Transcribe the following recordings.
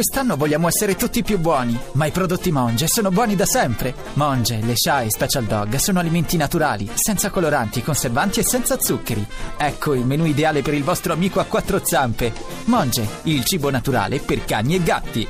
Quest'anno vogliamo essere tutti più buoni, ma i prodotti Monge sono buoni da sempre. Monge, le Sha e Special Dog sono alimenti naturali, senza coloranti, conservanti e senza zuccheri. Ecco il menù ideale per il vostro amico a quattro zampe. Monge, il cibo naturale per cani e gatti.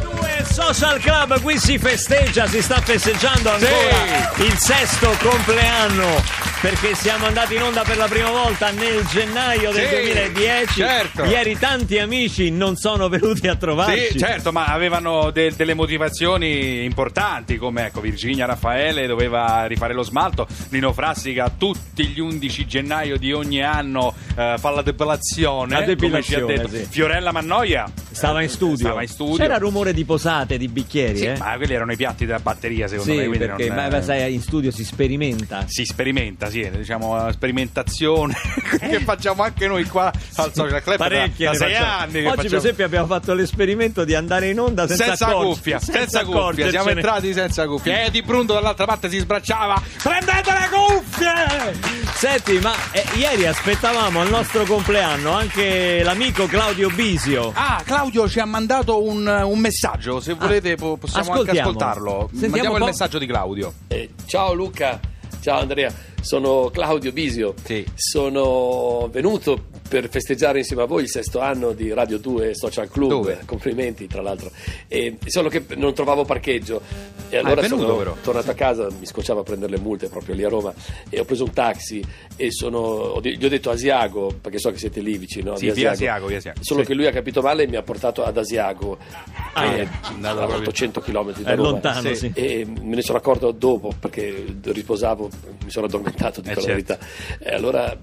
Due Social Club, qui si festeggia, si sta festeggiando ancora il sesto compleanno perché siamo andati in onda per la prima volta nel gennaio del Sì, 2010. certo. Ieri tanti amici non sono venuti a trovarci. Sì, certo, ma avevano de- delle motivazioni importanti, come ecco, Virginia Raffaele doveva rifare lo smalto, Nino Frassica tutti gli 11 gennaio di ogni anno eh, fa la depilazione, La depilazione, detto. sì. Fiorella Mannoia Stava in studio. Stava in studio. C'era rumore di posate, di bicchieri, Sì, eh? ma quelli erano i piatti della batteria, secondo Sì, me. quindi perché non- ma- ma sai, in studio si sperimenta. si sperimenta, sì, diciamo una sperimentazione che facciamo anche noi qua al Social Club da- Parecchie da, sei facciamo. anni. Oggi, per facciamo- esempio, abbiamo fatto l'esperimento di andare in onda senza, senza cuffia, senza, cuffia, siamo entrati senza cuffia. E di Brundo dall'altra parte si sbracciava. Prendete le cuffie! Senti, ma eh, ieri aspettavamo al nostro compleanno anche l'amico Claudio Bisio. Ah, Claudio ci ha mandato un, un messaggio. Se volete, po- possiamo anche ascoltarlo. Sentiamo Mandiamo il messaggio di Claudio. Eh, ciao Luca, ciao Andrea, sono Claudio Bisio. Sì. Sono venuto per festeggiare insieme a voi il sesto anno di Radio 2 Social Club. Dove? Complimenti, tra l'altro. E solo che non trovavo parcheggio. E Ah, allora venuto, sono però. tornato a casa, mi scocciava a prendere le multe proprio lì a Roma. E ho preso un taxi e sono, gli ho detto Asiago, perché so che siete lì vicino. Sì, via Asiago, via Asiago. Solo Sì. che lui ha capito male e mi ha portato ad Asiago, Ah, andato a proprio- 800 km da È Roma. lontano, Sì. sì. E me ne sono accorto dopo perché riposavo, mi sono addormentato, dico Eh, la certo. verità. E allora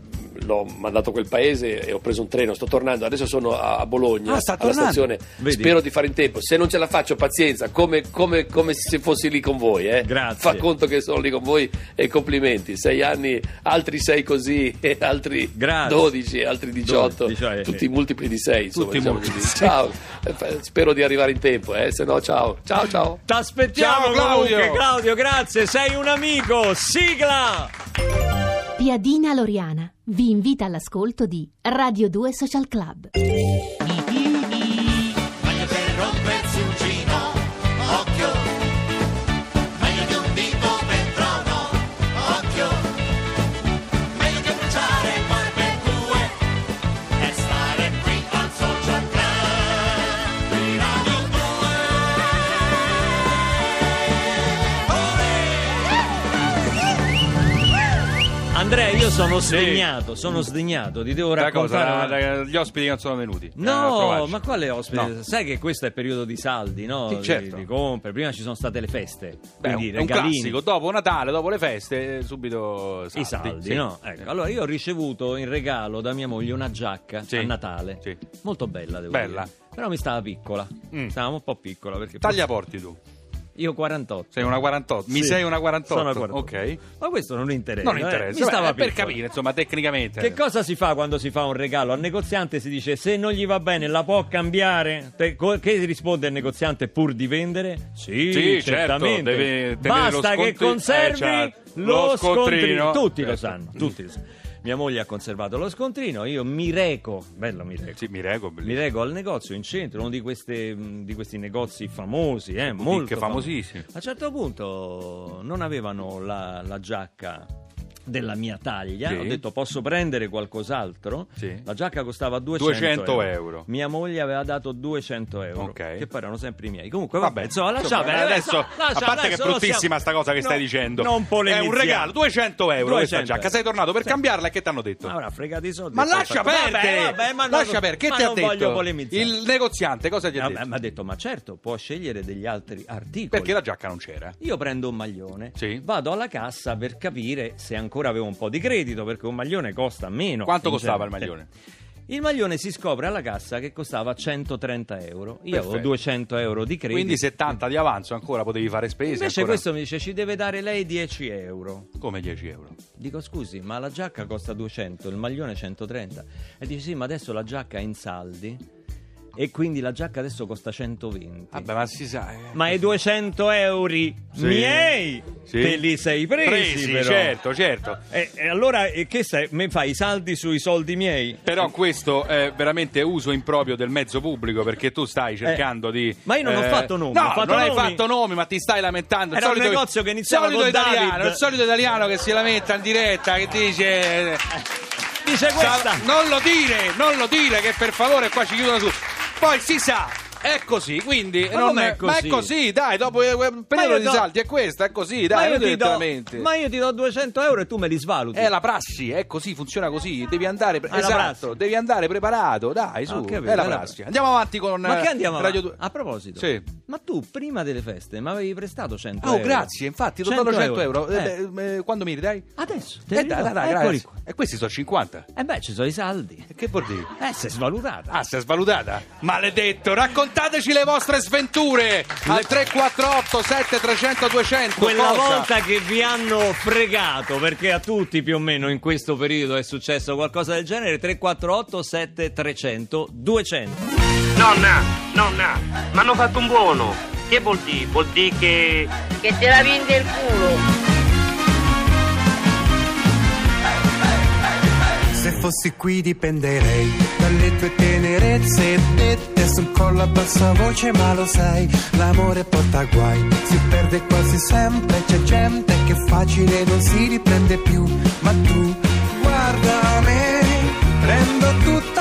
l'ho mandato a quel paese e ho preso un treno, sto tornando, adesso sono a Bologna, Ah, alla stazione. Vedi? Spero di fare in tempo. Se non ce la faccio, pazienza, come, come- come se fossi lì con voi. Eh. Grazie. Fa conto che sono lì con voi e complimenti. Sei anni, altri sei così, e altri Grazie. 12, altri 18, 12, cioè, tutti sì. multipli di 6. Insomma, Tutti diciamo multipli sei. Ciao, Eh, spero di arrivare in tempo, eh, se no ciao. Ciao ciao. T'aspettiamo Claudio. comunque, Claudio, grazie, sei un amico. Sigla! Piadina Loriana vi invita all'ascolto di Radio 2 Social Club. Andrea, io sono sdegnato, sono sdegnato, ti devo Da cosa? raccontare. Da- da- Gli ospiti che non sono venuti. Eh, a No, trovarci. ma quale ospite? No. Sai che questo è periodo di saldi, no? Sì, Di- certo. Di, compere. Prima ci sono state le feste. Beh, quindi un, è un regalini. classico. Dopo Natale, dopo le feste, eh, subito saldi. I saldi, Sì. no? Ecco, allora io ho ricevuto in regalo da mia moglie una giacca Sì. a Natale. Sì. Molto bella, devo Bella. dire. Però mi stava piccola. Mm. Stava un po' piccola perché Taglia porti tu. Io 48. Sei una 48. Mi Sì. sei una 48. Sono una 48. Ok. Ma questo non interessa. Non eh. interessa. Mi stava Beh, per capire, insomma, tecnicamente. Che cosa si fa quando si fa un regalo? Al negoziante si dice se non gli va bene la può cambiare? Te- co- che risponde il negoziante pur di vendere? Sì, Sì, certo, certamente. deve tenere Basta lo che scontri- conservi eh, certo. lo, Lo scontrino. scontrino. Tutti lo Certo. sanno, tutti lo sanno. Mia moglie ha conservato lo scontrino, io mi reco, bello mi reco. Sì, mi rego, Mi reco al negozio in centro, uno di, queste, di questi negozi famosi, eh, molto famosissimi. a un certo punto non avevano la, la giacca della mia taglia, Sì. ho detto posso prendere qualcos'altro? Sì. La giacca costava 200, 200 euro. Mia moglie aveva dato 200 euro, Ok. che poi erano sempre i miei. Comunque vabbè, Vabbè, insomma, lascia insomma, perdere, adesso, lascia- a parte che è adesso bruttissima sta cosa che stai No, dicendo. Non È un regalo, 200 euro questa 200 giacca. Sei tornato per Sì. cambiarla e che ti hanno detto? Ma avrà fregato i soldi. Ma lascia perdere! lascia perdere, che ti ha detto? voglio polemizzare. Il negoziante cosa ti ha detto? mi ha detto, ma certo, può scegliere degli altri articoli. Perché la giacca non c'era? Io prendo un maglione, vado alla cassa per capire se ancora avevo un po' di credito, perché un maglione costa meno. Quanto costava il maglione? Il maglione si scopre alla cassa che costava 130 euro. Io avevo Perfetto. 200 euro di credito. Quindi 70 di avanzo ancora potevi fare spese. Invece ancora- questo mi dice ci deve dare lei 10 euro. Come 10 euro? Dico scusi, ma la giacca costa 200, il maglione 130. E dice sì, ma adesso la giacca è in saldi e quindi la giacca adesso costa 120. Vabbè, ma si sa. eh. Ma i 200 euro miei Sì. te li sei presi, Presi, però. certo, certo. E, e allora e che sai? Mi fai i saldi sui soldi miei? Però questo è veramente uso improprio del mezzo pubblico perché tu stai cercando di. Eh. Ma io non ho fatto nomi, No, ho fatto non hai nomi. fatto nomi, ma ti stai lamentando. Il Era un solito- negozio che iniziava solito con italiano, David. Il solito italiano che si lamenta in diretta, che dice. Dice questa. Sa- non lo dire, non lo dire, che per favore qua ci chiudono su. Poi si sa. È così, quindi Ma non com'è ma è così? così, dai, dopo il periodo io di do- salti è questo, è così, ma, dai, io non ti do, ma io ti do 200 euro e tu me li svaluti. È la prassi, è così, funziona così. Devi andare, pre- Ah, esatto, devi andare preparato, dai, su. Capito, è la è prassi. Andiamo avanti con Ma eh, che andiamo Radio avanti? 2. A proposito, Sì. ma tu prima delle feste mi avevi prestato 100 Oh, euro. grazie, infatti, ti ho dato 100 euro. Eh, Eh, beh, eh, quando mi ridai? Adesso, te Eh, li dai, dai, dai. E questi sono 50. Eh beh, ci sono i saldi. E che vuol dire? Eh, sei svalutata. Ah, si è svalutata? Maledetto, raccontateci le vostre sventure al 348 7300 200. Quella Cosa? volta che vi hanno fregato, perché a tutti più o meno in questo periodo è successo qualcosa del genere, 348 7300 200. Nonna, nonna, mi hanno fatto un buono. Che vuol dire? Vuol dire che... che te la vende il culo. Se fossi qui dipenderei dalle tue tenerezze dette. Sul collo a bassa voce, ma lo sai, l'amore porta guai, si perde quasi sempre, c'è gente che facile non si riprende più, ma tu guarda me, prendo tutta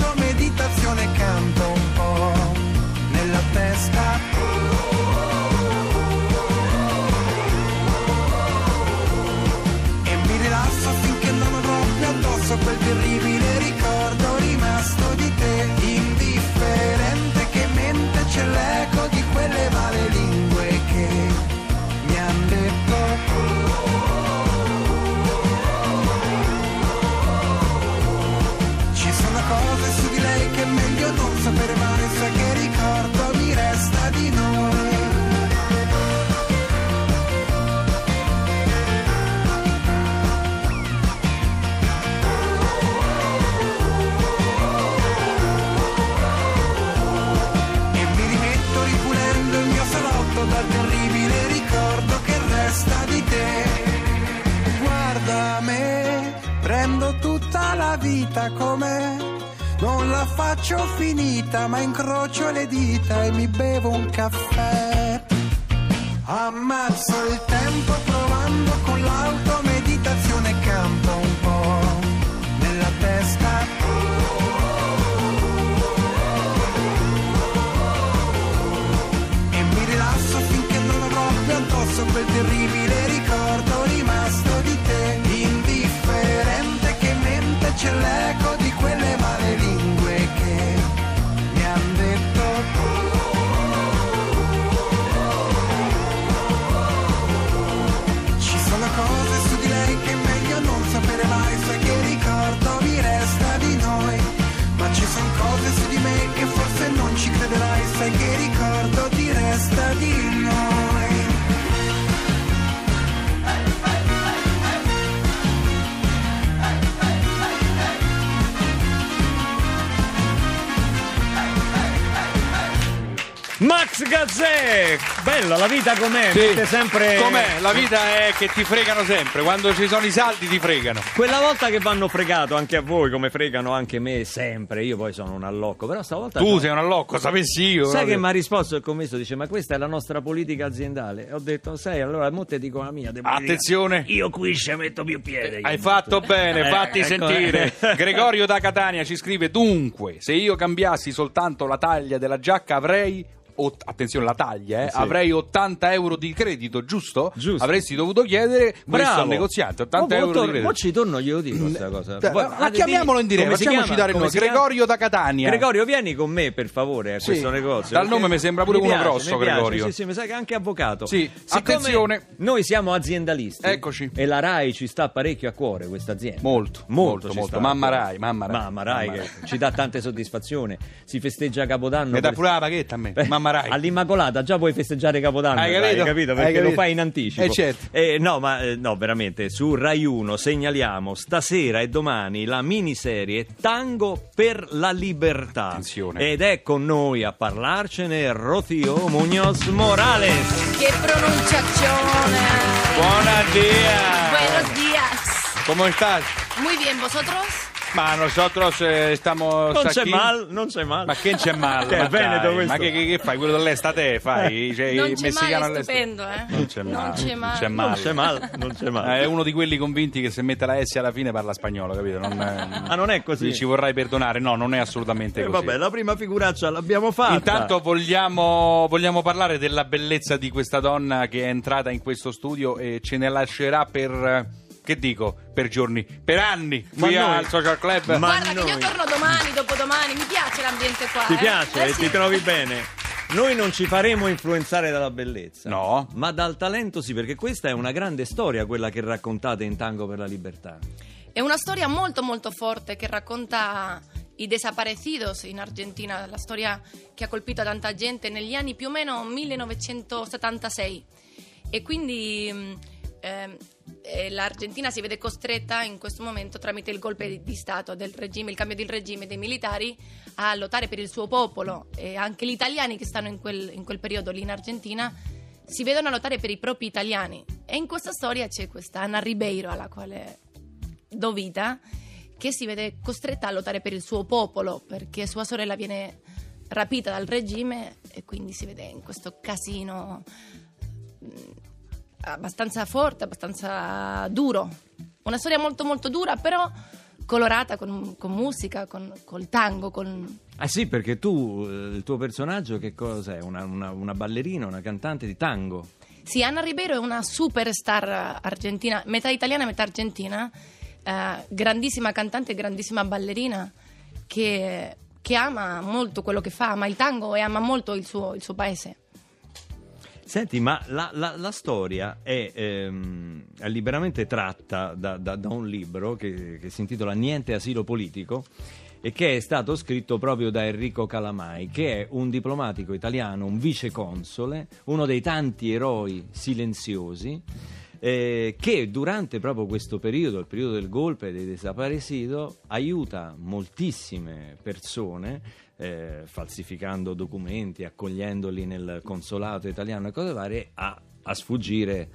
faccio finita, ma incrocio le dita e mi bevo un caffè. Ammazzo il tempo Gazzè! Bella, la vita com'è? Sì. Sempre... Com'è? La vita è che ti fregano sempre. Quando ci sono i saldi ti fregano. Quella volta che vanno fregato anche a voi, come fregano anche me sempre, io poi sono un allocco, però stavolta... Tu no. sei un allocco, sapessi io. Sai proprio. che mi ha risposto il commesso? Dice: Ma questa è la nostra politica aziendale. Ho detto: Sai, allora mo te dico la mia. Attenzione. Io qui ci metto più piede. Hai metto. fatto bene, Eh, fatti ecco, sentire. eh. Gregorio da Catania ci scrive: Dunque, se io cambiassi soltanto la taglia della giacca avrei. Ot- attenzione, la taglia, eh, Sì. avrei 80 euro di credito, giusto? Giusto. Avresti dovuto chiedere questo Bravo. al negoziante: Mo- 80 mo euro tor- di credito. Mo ci torno, glielo dico questa cosa. Dai, Voi- ma ah, chiamiamolo in diretta, facciamoci dare il nome. Gregorio da Catania. Gregorio, vieni con me per favore a Sì. questo negozio. Dal nome mi sembra pure mi uno piace, grosso, Gregorio. Sì, sì, mi sa che anche avvocato. Sì, Siccome attenzione. Noi siamo aziendalisti. Eccoci. E la RAI ci sta parecchio a cuore questa azienda. Molto, Molto, molto, molto. Mamma. Rai, mamma Rai. Mamma Rai che ci dà tante soddisfazioni. Si festeggia Capodanno. Dà per- pure la paghetta a me, mamma Rai. All'Immacolata già puoi festeggiare Capodanno, Hai capito? capito? Hai Perché lo capito? fai in anticipo. Eh, certo. Eh, no, ma eh, no, veramente, su Rai 1 segnaliamo stasera e domani la miniserie Tango per la libertà. Attenzione. Ed è con noi a parlarcene Rocío Muñoz Morales. ¡Qué pronunciación! Buenos días. Buenos días. ¿Cómo estás? Muy bien, ¿vosotros? Ma nosotros eh, estamos Non c'è mal, non c'è mal. Ma che c'è male? Che è Ma Veneto dai, questo. Ma che, che- che fai? Quello dell'estate fai? Cioè, non il c'è messicano male, è stupendo, eh? Non c'è male. Non c'è male. c'è Non male. c'è mal, non c'è mal. Eh, È uno di quelli convinti che se mette la S alla fine parla spagnolo, capito? Non, Ah, non è così? Ci vorrai perdonare, no, non è assolutamente Eh, così. vabbè, la prima figuraccia l'abbiamo fatta. Intanto vogliamo, vogliamo parlare della bellezza di questa donna che è entrata in questo studio e ce ne lascerà per, eh, che dico, per giorni, per anni, Ma qui noi- al Social Club. Ma Guarda che noi- io torno domani, dopodomani, mi piace l'ambiente qua. Ti eh? piace? Eh, sì. Ti trovi bene? Noi non ci faremo influenzare dalla bellezza, No. ma dal talento sì, perché questa è una grande storia quella che raccontate in Tango per la Libertà. È una storia molto molto forte che racconta i desaparecidos in Argentina, la storia che ha colpito tanta gente negli anni più o meno 1976 e quindi mh, ehm, eh, l'Argentina si vede costretta in questo momento tramite il golpe di, di Stato del regime, il cambio del regime dei militari a lottare per il suo popolo. E anche gli italiani che stanno in quel, in quel periodo lì in Argentina si vedono a lottare per i propri italiani. E in questa storia c'è questa Anna Ribeiro alla quale do vita che si vede costretta a lottare per il suo popolo perché sua sorella viene rapita dal regime e quindi si vede in questo casino mh, abbastanza forte, abbastanza duro. Una storia molto molto dura però colorata con, con musica, con, col tango, con... Ah sì, perché tu, eh, il tuo personaggio che cos'è? Una, una- una ballerina, una cantante di tango? Sì, Anna Ribeiro è una superstar argentina, metà italiana, metà argentina, eh, grandissima cantante, grandissima ballerina che, che ama molto quello che fa, ama il tango e ama molto il suo, il suo paese. Senti, ma la, la- la storia è, ehm, liberamente tratta da, da- da un libro che, che si intitola Niente asilo politico e che è stato scritto proprio da Enrico Calamai, che è un diplomatico italiano, un viceconsole, uno dei tanti eroi silenziosi, eh, che durante proprio questo periodo, il periodo del golpe dei desaparecidos, aiuta moltissime persone eh, falsificando documenti, accogliendoli nel consolato italiano e cose varie, a, a sfuggire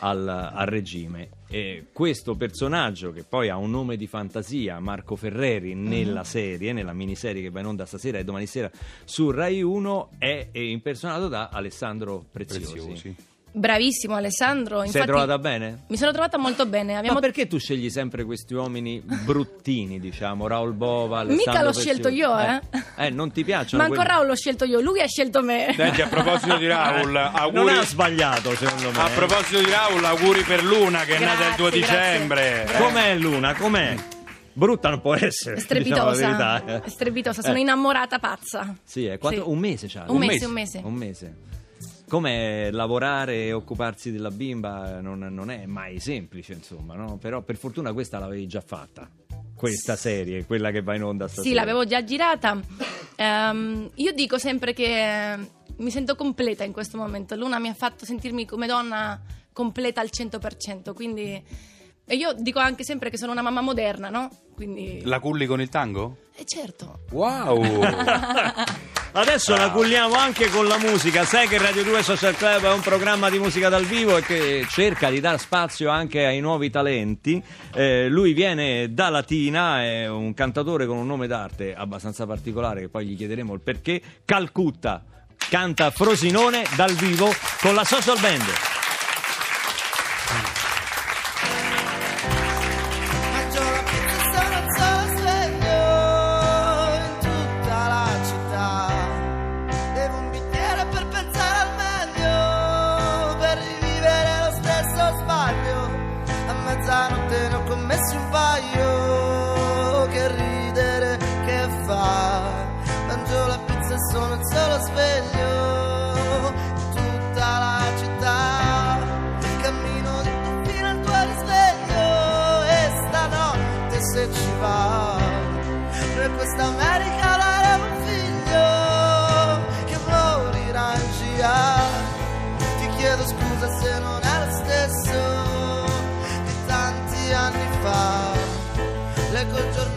al, al regime. E questo personaggio, che poi ha un nome di fantasia, Marco Ferreri, nella serie, nella miniserie che va in onda stasera e domani sera su Rai 1, è, è impersonato da Alessandro Preziosi. Preziosi. Bravissimo Alessandro, Sei infatti trovata bene? mi sono trovata molto bene. Abbiamo... Ma perché tu scegli sempre questi uomini bruttini, diciamo, Raul Bova, Alessandro Mica l'ho Preziosi? scelto io, eh. Eh, non ti piacciono Ma ancora quelli- Raul l'ho scelto io, lui ha scelto me. Senti, a proposito di Raul, Non auguri. ha sbagliato, secondo me. A proposito di Raul, auguri per Luna che è nata il 2 Grazie, grazie. dicembre. Grazie. Com'è Luna? Com'è? Brutta non può essere. È diciamo strepitosa, eh. è strepitosa, sono Eh. innamorata pazza. Sì, è quattro- Sì. un mese c'ha. Un mese, un mese. Un mese. Come lavorare e occuparsi della bimba non, non è mai semplice, insomma, no? Però per fortuna questa l'avevi già fatta. Questa serie, quella che va in onda stasera. Sì, l'avevo già girata. Ehm, io dico sempre che eh, mi sento completa in questo momento. Luna mi ha fatto sentirmi come donna completa al 100%, quindi... E io dico anche sempre che sono una mamma moderna, no? Quindi... La culli con il tango? Eh certo. Wow! Adesso la Bravo. culliamo anche con la musica. Sai che Radio 2 Social Club è un programma di musica dal vivo e che cerca di dar spazio anche ai nuovi talenti. Eh, lui viene da Latina, è un cantatore con un nome d'arte abbastanza particolare, che poi gli chiederemo il perché. Calcutta. Canta Frosinone dal vivo con la Social Band.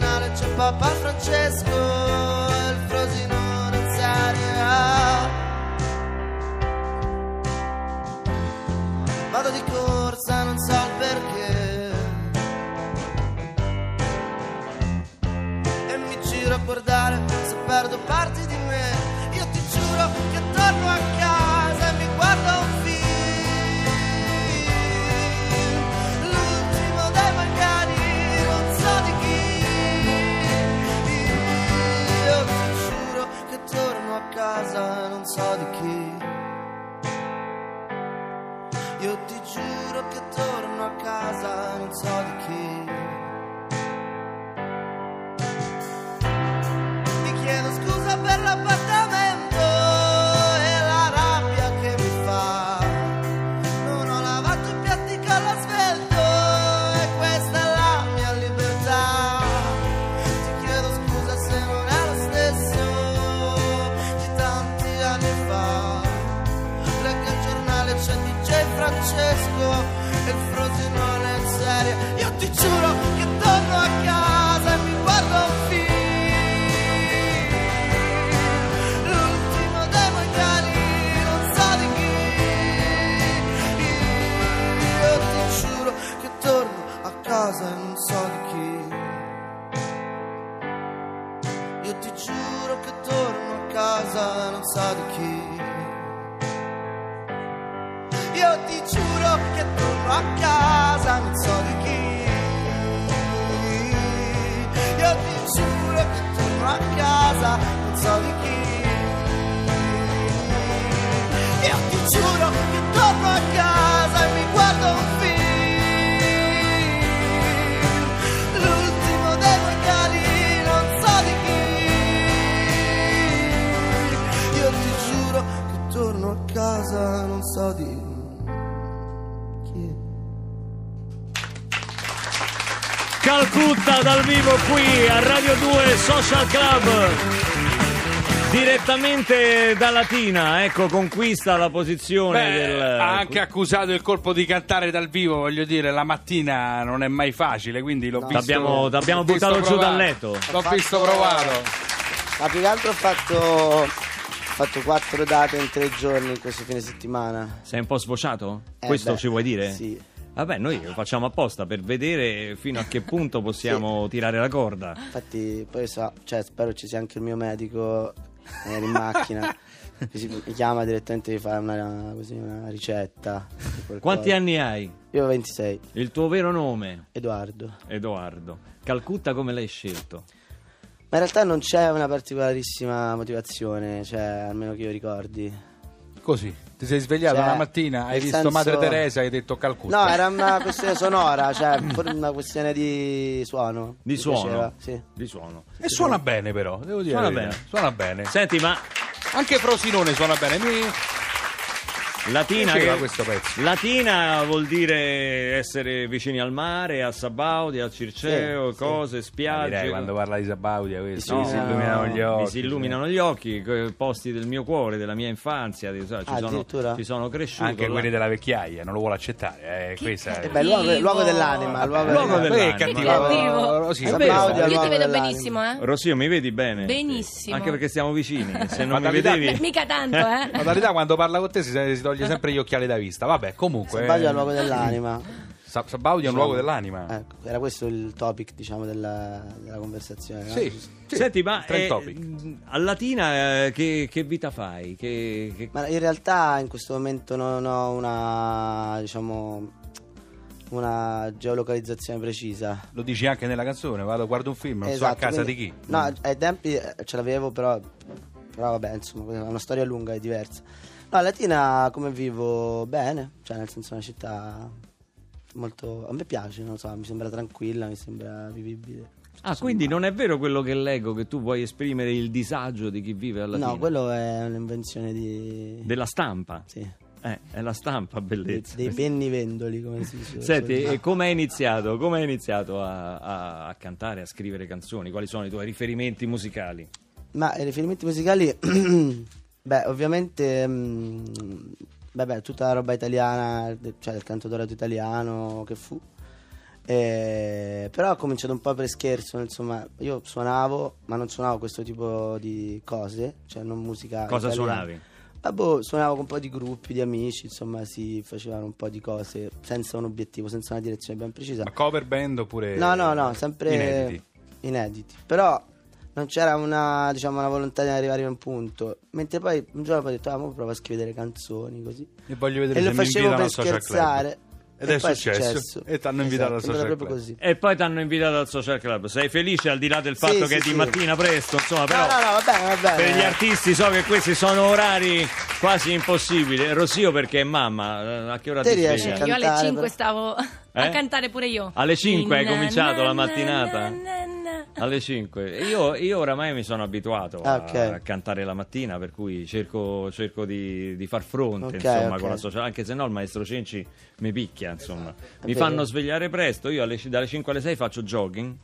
Giornale, c'è Papa Francesco il Frosinone in Serie A. Vado di corsa, non so il perché. E mi giro a guardare se perdo parti di me. Io ti giuro che torno a casa, non so casa e non so di chi. Io ti giuro che torno a casa e non so di chi. Io ti giuro che torno a casa, non so di chi. Io ti giuro che torno a casa, non so di chi. Calcutta dal vivo qui a Radio 2 Social Club. Direttamente da Latina, ecco, conquista la posizione Beh, del... ha anche accusato il colpo di cantare dal vivo, voglio dire, la mattina non è mai facile, quindi l'ho visto. T'abbiamo- t'abbiamo buttato giù dal letto. L'ho Ho visto fatto- provato. Ma più che altro ho fatto, ho fatto quattro date in tre giorni in questo fine settimana. Sei un po' sfociato? Eh, Questo beh, ci vuoi dire? Sì. Vabbè, noi lo facciamo apposta per vedere fino a che punto possiamo tirare la corda. Infatti, poi so, cioè, spero ci sia anche il mio medico eh, in macchina. Mi chiama direttamente di fare una, così, una ricetta. Quanti anni hai? Io ho 26. Il tuo vero nome? Edoardo. Edoardo. Calcutta come l'hai scelto? Ma in realtà non c'è una particolarissima motivazione, cioè, almeno che io ricordi. Così, ti sei svegliato Cioè, una mattina, hai visto senso- Madre Teresa e hai detto Calcutta. No, era una questione sonora, cioè una questione di suono. Di suono? piaceva, Sì. Di suono. E suona bene però, devo dire. Suona bene. Suona bene. Senti, ma Anche Frosinone suona bene. Mi- Latina, che- questo pezzo. Latina vuol dire essere vicini al mare, a Sabaudia, al Circeo, Sì, cose, Ah, spiagge. direi quando parla di Sabaudia questo No, si illuminano gli occhi Mi si illuminano gli occhi, posti del mio cuore, della mia infanzia, di- sai, ci, sono, addirittura? ci sono cresciuto. anche là. quelli della vecchiaia non lo vuole accettare eh, questa è Eh beh, luogo, luogo dell'anima, luogo, Luogo dell'anima. dell'anima. Cattivo. Sì, È San vero. Claudio, Io ti luogo vedo dell'anima. benissimo, eh? Rosio, mi vedi bene? Benissimo. Anche perché siamo vicini, se non mi vedevi... Mica tanto, eh? modalità quando parla con te si, si toglie sempre gli occhiali da vista vabbè comunque San Claudio è il eh, luogo dell'anima. Sa- Sabaudia è un luogo dell'anima Ecco, era questo il topic, diciamo, della, della conversazione. no? sì, sì, Senti, ma trend eh, topic. a Latina eh, che, che vita fai? Che, che- Ma in realtà in questo momento non ho una, diciamo, una geolocalizzazione precisa. lo dici anche nella canzone vado guardo un film non so a Esatto, casa quindi- di chi No, ai tempi eh, ce l'avevo, però, però vabbè, insomma, è una storia lunga e diversa. No, Latina come vivo bene, cioè nel senso è una città molto... a me piace, non so, mi sembra tranquilla, mi sembra vivibile. Ah, quindi non è vero quello che leggo, che tu vuoi esprimere il disagio di chi vive a Latina? No, quello è un'invenzione di... Della stampa? Sì, Eh, è la stampa, dei, bellezza. dei bennivendoli, come si dice. Senti, e come hai iniziato? Come hai iniziato a, a- a cantare, a scrivere canzoni? Quali sono i tuoi riferimenti musicali? Ma i riferimenti musicali, beh, ovviamente, mm, vabbè, tutta la roba italiana, cioè del canto dorato italiano che fu. Eh, però ho cominciato un po' per scherzo, insomma, io suonavo, ma non suonavo questo tipo di cose, cioè non musica. Cosa italiana. suonavi? Ah, boh, suonavo con un po' di gruppi, di amici, insomma, si facevano un po' di cose senza un obiettivo, senza una direzione ben precisa. ma cover band oppure No, no, no, sempre inediti inediti. Però non c'era una, diciamo, una volontà di arrivare a un punto. Mentre poi un giorno poi ho detto, ah, provo a scrivere canzoni così. e voglio vedere E se lo mi facevo invitano per al social club scherzare. ed è, poi successo. e ti hanno invitato Esatto, al è social club così. E poi ti hanno invitato al social club. Sei felice al di là del fatto Sì, che sì, è di sì. mattina presto, insomma, No, però no, no, va bene, va bene. per gli artisti so che questi sono orari quasi impossibili. Rosio perché è mamma, a che ora Te ti riesci sveglia? a Io alle cantare, 5 però. stavo Eh? a cantare pure io. Alle 5 hai cominciato na, la na, mattinata? na, na, na. Alle 5. Io, io oramai mi sono abituato a, Ah, ok. a cantare la mattina, per cui cerco, cerco di, di far fronte Ok, insomma, ok. con la società, anche se no il maestro Cenci mi picchia. Insomma. Mi fanno svegliare presto, io alle- dalle 5 alle 6 faccio jogging.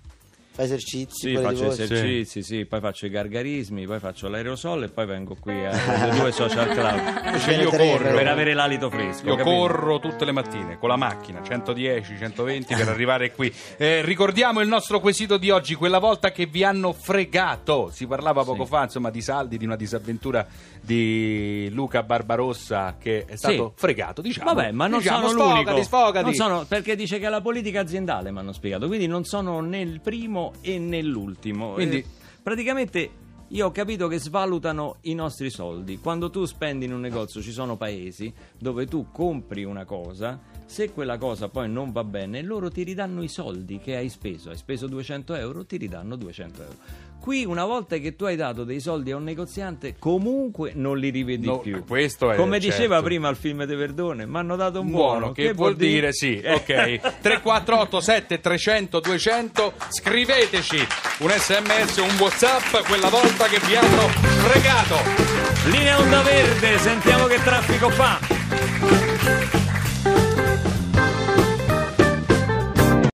Fai esercizi, Sì, faccio esercizi, sì, poi faccio i gargarismi, poi faccio l'aerosol e poi vengo qui a due social club Invece io tre, corro per avere l'alito fresco. Io capito? corro tutte le mattine con la macchina 110, 120 per arrivare qui. Eh, ricordiamo il nostro quesito di oggi, quella volta che vi hanno fregato. Si parlava poco Sì. fa, insomma, di saldi, di una disavventura di Luca Barbarossa che è stato Sì. fregato, diciamo. Vabbè, ma non Diciamo, sono sfogati, l'unico. sfogati. Non sono- perché dice che è la politica aziendale, mi hanno spiegato. Quindi non sono né il primo e né l'ultimo. Quindi- Eh, praticamente io ho capito che svalutano i nostri soldi. Quando tu spendi in un negozio ci sono paesi dove tu compri una cosa, se quella cosa poi non va bene, loro ti ridanno i soldi che hai speso. Hai speso 200 euro, ti ridanno 200 euro. Qui una volta che tu hai dato dei soldi a un negoziante, comunque non li rivedi No, più. questo è Come certo. diceva prima il film di Verdone, mi hanno dato un Buono, buono. che, vuol dire, sì, ok. 348 7300 200, scriveteci un sms, un whatsapp, quella volta che vi hanno fregato. Linea Onda Verde, sentiamo che traffico fa.